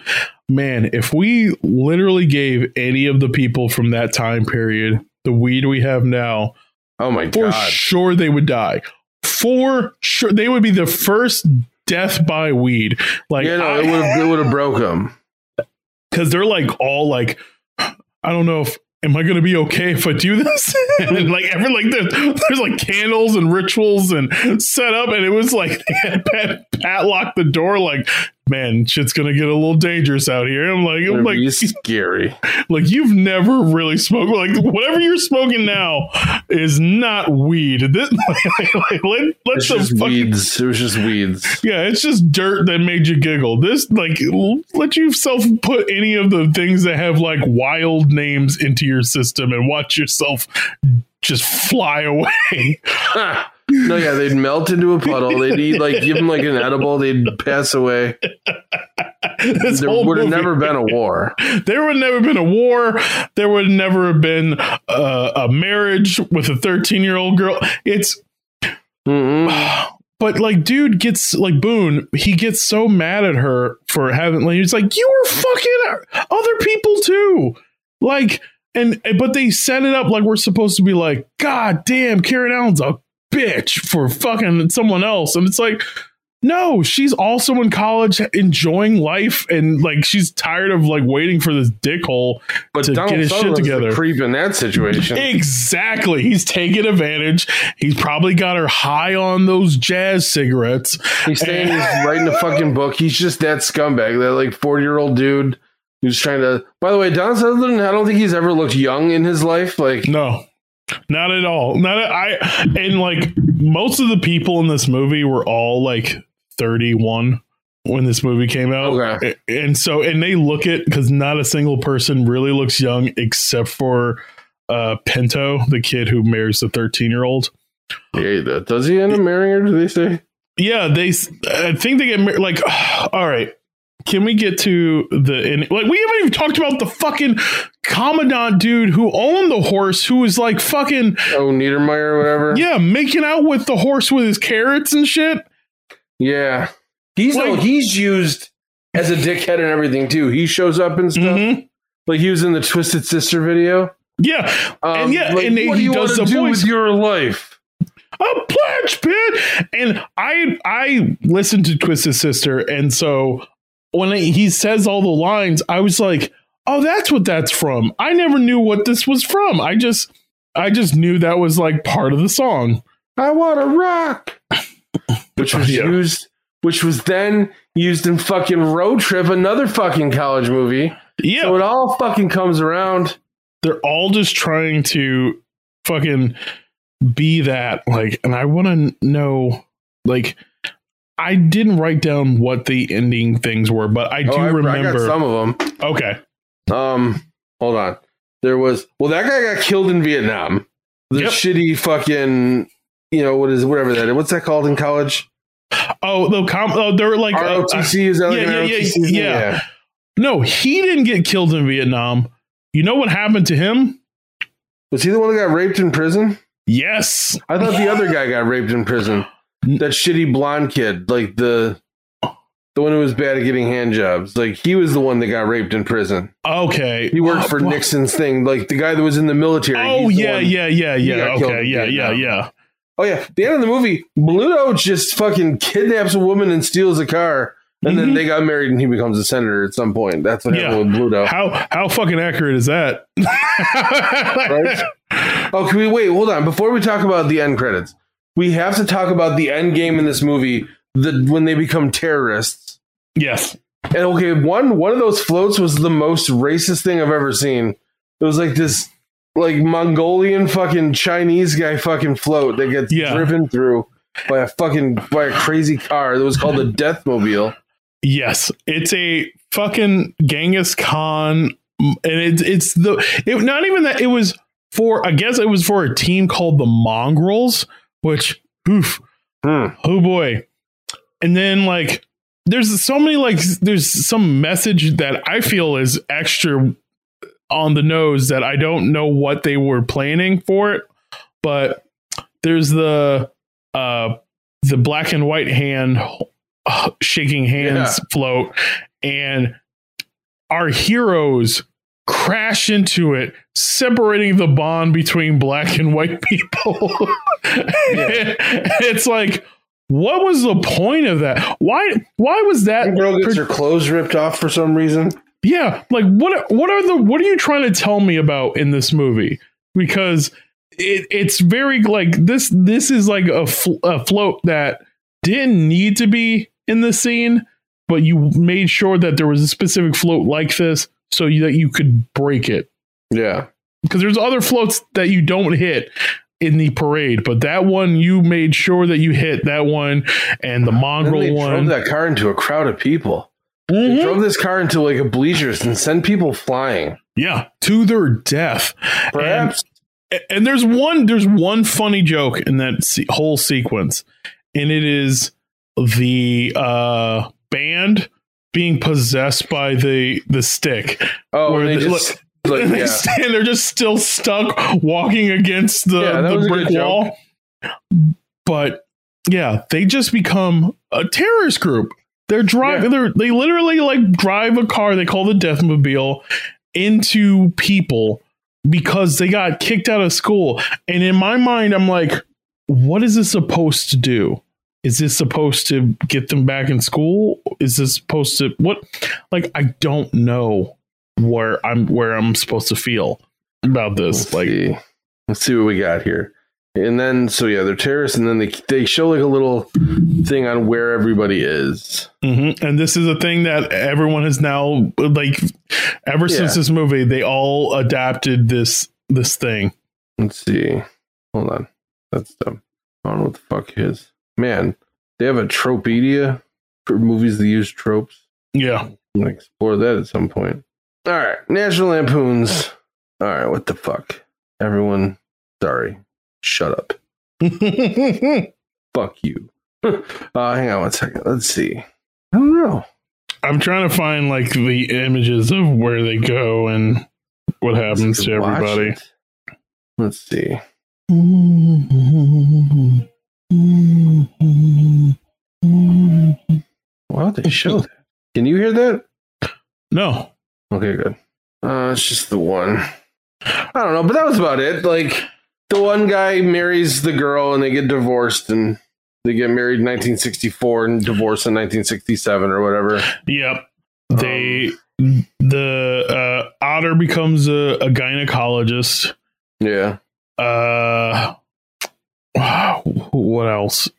man, if we literally gave any of the people from that time period the weed we have now, Oh my for god. For sure they would die. For sure, they would be the first death by weed. Like, Yeah, no, it would have it would have broke him. because they're like all like, I don't know if am I going to be okay if I do this? and like every like there's, there's like candles and rituals and set up, and it was like Pat, Pat lock the door. Like, man, shit's to get a little dangerous out here. I'm like, I'm like, scary. like you've never really smoked. Like whatever you're smoking now is not weed. This, like, like, let, let just fucking weeds. It was just weeds. yeah, it's just dirt that made you giggle. This like let yourself put any of the things that have like wild names into your system and watch yourself just fly away. no, yeah, they'd melt into a puddle. They'd eat like give them like an edible. They'd pass away. this There would have never been a war. there would never been a war. There would never have been uh, a marriage with a 13 year old girl. It's Mm-mm. but like dude gets like boone he gets so mad at her for having like he's like you were fucking other people too like and but they set it up like we're supposed to be like god damn karen allen's a bitch for fucking someone else and it's like no she's also in college enjoying life and like she's tired of like waiting for this dickhole But to Donald get his shit Sutherland's the together creep in that situation. Exactly. He's taking advantage. He's probably got her high on those jazz cigarettes. He's saying he's writing a fucking book. He's just that scumbag, that like 40 year old dude who's trying to. By the way, Don Sutherland, I don't think he's ever looked young in his life. Like, No, not at all. Not at, I and like most of the people in this movie were all like 31 when this movie came out. Okay. And so and they look it because not a single person really looks young except for uh Pinto, the kid who marries the 13 year old. yeah, does he end up marrying her? Do they say? Yeah, they. I think they get mar- like. All right, can we get to the and like we haven't even talked about the fucking commandant dude who owned the horse who was like fucking Oh, Niedermeyer or whatever? yeah making out with the horse with his carrots and shit. Yeah. He's no, he's used as a dickhead and everything too. He shows up and stuff. Mhm. Like he was in the Twisted Sister video. Yeah, Um, and yeah, like, and what he do you does the do voice. with your life? a pledge pit and i i listened to twisted sister and so when he says all the lines i was like oh that's what that's from i never knew what this was from i just i just knew that was like part of the song I want to rock. Which was Yeah. used, which was then used in fucking Road Trip, another fucking college movie. yeah So it all fucking comes around. they're all just trying to fucking be that like and i want to know like I didn't write down what the ending things were, but I do Oh, I, I remember. some of them. okay. Um, hold on. There was well, that guy got killed in Vietnam. The Yep. shitty fucking, you know, what is whatever that? is. What's that called in college? Oh, the com- oh, they were like uh, uh, ROTC is that like yeah, yeah, yeah, yeah. no, he didn't get killed in Vietnam. You know what happened to him? Was he the one that got raped in prison? Yes. I thought the other guy got raped in prison. That shitty blonde kid, like the the one who was bad at getting hand jobs. Like he was the one that got raped in prison. Okay. He worked for Nixon's thing, like the guy that was in the military. Oh the yeah, yeah, yeah, yeah. Okay, yeah, yeah, yeah. Oh yeah, the end of the movie, Bluto just fucking kidnaps a woman and steals a car, and then Mhm. they got married and he becomes a senator at some point. That's what Yeah. happened with Bluto. How how fucking accurate is that? Right? Oh, can we wait? Hold on. Before we talk about the end credits, we have to talk about the end game in this movie. The when they become terrorists. Yes. And okay, one one of those floats was the most racist thing I've ever seen. It was like this like Mongolian fucking Chinese guy fucking float that gets Yeah. driven through by a fucking by a crazy car that was called the Deathmobile. Yes, it's a fucking Genghis Khan, and it's it's the it not even that it was for I guess it was for a team called the Mongrels, which oof, Hmm. oh boy, and then like there's so many like there's some message that I feel is extra on the nose that I don't know what they were planning for it, but there's the uh the black and white hand uh, shaking hands float and our heroes crash into it separating the bond between black and white people it's like what was the point of that why why was that That girl gets her clothes ripped off for some reason. yeah, like what what are the what are you trying to tell me about in this movie? Because it, it's very like this this is like a, fl- a float that didn't need to be in the scene, but you made sure that there was a specific float like this so you, that you could break it. Yeah. Because there's other floats that you don't hit in the parade, but that one you made sure that you hit that one and the mongrel they one. that car into a crowd of people. They Mhm. drove this car into like a bleachers and sent people flying. Yeah, to their death. Perhaps A- and there's one there's one funny joke in that se- whole sequence and it is the uh band being possessed by the the stick. Oh, they they- just like and they yeah. stand they're just still stuck walking against the, Yeah, the brick joke. wall. But yeah they just become a terrorist group. They're driving they're they literally like drive a car they call the deathmobile into people because they got kicked out of school. And in my mind i'm like what is this supposed to do is this supposed to get them back in school is this supposed to what like i don't know where i'm where i'm supposed to feel about this Let's like see. Let's see what we got here. And then, so yeah, they're terrorists, and then they they show like a little thing on where everybody is. mhm. and this is a thing that everyone has now like ever since this movie they all adapted this this thing Let's see. Hold on, that's dumb. I don't know what the fuck is. Man, they have a tropedia for movies that use tropes. yeah I'm gonna explore that at some point. All right, National Lampoons. All right, what the fuck? Everyone, sorry. Shut up. Fuck you. uh, hang on one second. Let's see. I don't know. i'm trying to find like the images of where they go and what happens to everybody. Let's see. Why they show that? Can you hear that? no Okay, good. Uh, it's just the one. I don't know, but that was about it. Like the one guy marries the girl and they get divorced and they get married in 1964 and divorced in 1967 or whatever. Yep. Um, They the uh, otter becomes a, a gynecologist. Yeah. Uh, what else?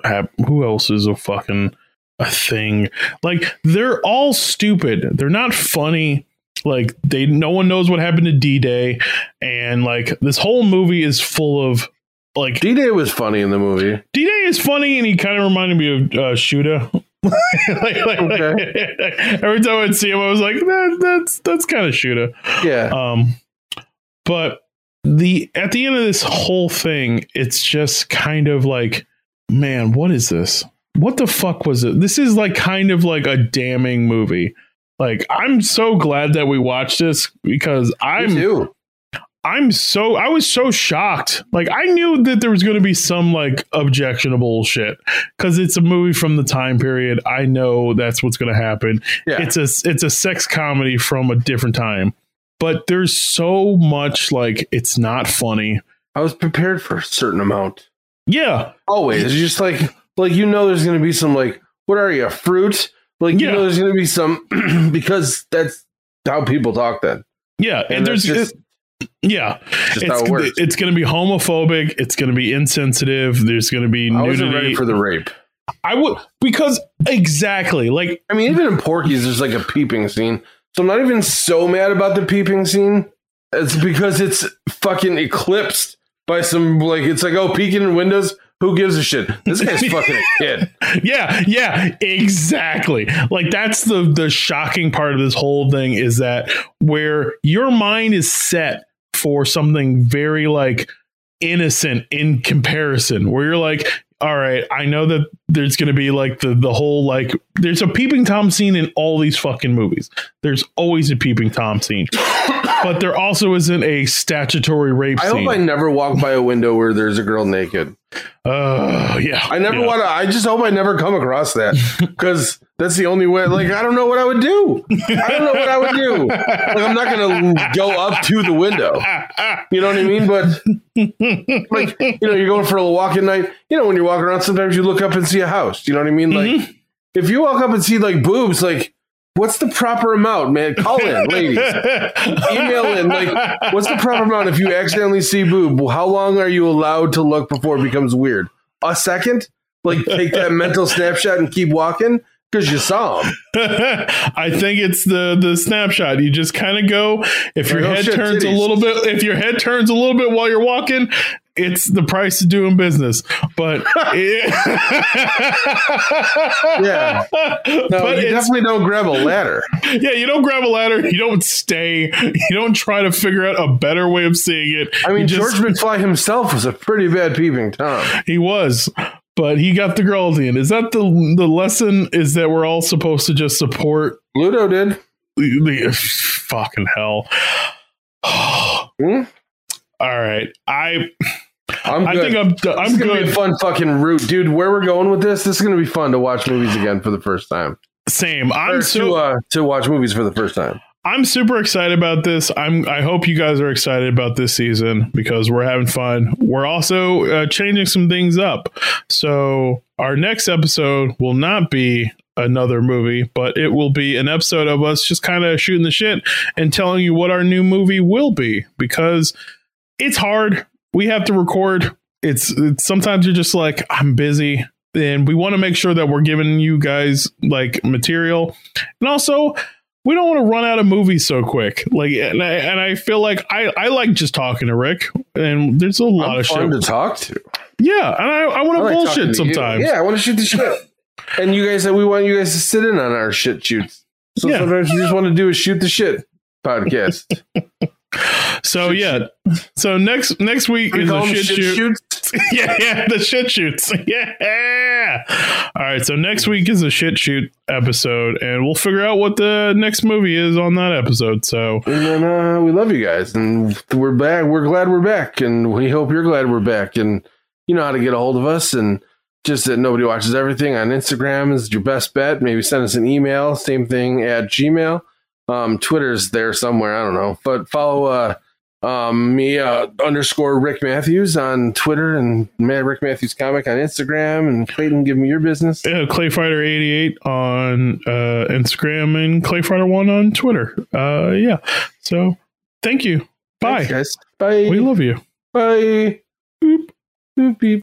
Who else is a fucking a thing? Like they're all stupid. They're not funny. Like they, no one knows what happened to D Day, and like this whole movie is full of like D Day was funny in the movie. D Day is funny, and he kind of reminded me of uh, Shuda like, like, Okay. every time I'd see him, I was like, that, that's that's kind of shooter. Yeah. Um, but the at the end of this whole thing, it's just kind of like, man, what is this? What the fuck was it? This is like kind of like a damning movie. Like, I'm so glad that we watched this because I'm. I'm so I was so shocked. Like I knew that there was going to be some like objectionable shit because it's a movie from the time period. I know that's what's going to happen. Yeah. It's a it's a sex comedy from a different time, but there's so much like it's not funny. I was prepared for a certain amount. Yeah, Always. It's just like like you know there's gonna be some like what are you, fruit? Like you know there's gonna be some because that's how people talk then. yeah. And, And there's just, yeah, just it's it it's going to be homophobic. It's going to be insensitive. There's going to be I wasn't nudity. ready for the rape. I would because exactly like I mean, even in Porky's, there's like a peeping scene. So I'm not even so mad about the peeping scene. It's because it's fucking eclipsed by some like it's like oh peeking in windows. Who gives a shit? This guy's fucking a kid. yeah yeah exactly like that's the the shocking part of this whole thing is that where your mind is set for something very like innocent in comparison where you're like all right i know that there's going to be like the the whole like there's a peeping tom scene in all these fucking movies there's always a peeping tom scene but there also isn't a statutory rape I scene hope I never walk by a window where there's a girl naked. Uh yeah I never yeah. want to. I just hope I never come across that because that's the only way. Like I don't know what I would do. I don't know what I would do. Like I'm not gonna go up to the window. You know what I mean? But like you know, you're going for a walk at night. You know, when you're walking around, sometimes you look up and see a house. You know what I mean? Like Mm-hmm. if you walk up and see like boobs, like what's the proper amount, man? Call in, ladies. Email in. Like, what's the proper amount if you accidentally see boob? How long are you allowed to look before it becomes weird? A second? Like, take that mental snapshot and keep walking because you saw them. I think it's the the snapshot. You just kind of go. If your oh, head shit, turns a little bit, if your head turns a little bit while you're walking, it's the price of doing business. But Yeah. No, but you definitely don't grab a ladder. yeah, you don't grab a ladder. You don't stay. You don't try to figure out a better way of seeing it. I mean, just- George McFly himself was a pretty bad peeping Tom. he was. But he got the girl at the end. Is that the the lesson? Is that we're all supposed to just support Ludo did. the, the fucking hell? Hmm? All right, I I'm I good. think I'm This I'm gonna be a fun fucking route, dude. Where we're going with this? This is gonna be fun to watch movies again for the first time. Same. I'm to so uh, to watch movies for the first time. I'm super excited about this. I'm I hope you guys are excited about this season because we're having fun. We're also uh, changing some things up. So our next episode will not be another movie, but it will be an episode of us just kind of shooting the shit and telling you what our new movie will be because it's hard. We have to record. It's, it's sometimes you're just like I'm busy and we want to make sure that we're giving you guys like material. And also we don't want to run out of movies so quick. Like, and I, and I feel like I, I like just talking to Rick, and there's a lot I'm of fun shit. to talk to. yeah, and I, I want I to like bullshit to you. sometimes. Yeah, I want to shoot the shit. and you guys, said we want you guys to sit in on our shit shoots. So Yeah. sometimes you just want to do a shoot the shit podcast. So yeah, so next next week We is a them shit, shoot. shoots. yeah, yeah, the shit shoots. Yeah. All right, so next week is a shit shoot episode, and we'll figure out what the next movie is on that episode. So And then uh, we love you guys, and we're back. We're glad we're back, and we hope you're glad we're back. And you know how to get a hold of us, and just that nobody watches everything on Instagram is your best bet. Maybe send us an email. Same thing at Gmail. Um, Twitter's there somewhere. I don't know, but follow uh, um, me uh, underscore Rick Matthews on Twitter and Matt Rick Matthews comic on Instagram. And Clayton, give me your business. yeah, Clayfighter88 on uh, Instagram and Clayfighter1 on Twitter. Uh, yeah. So thank you. Bye. Thanks, guys. Bye. We love you. Bye. Boop. Boop beep.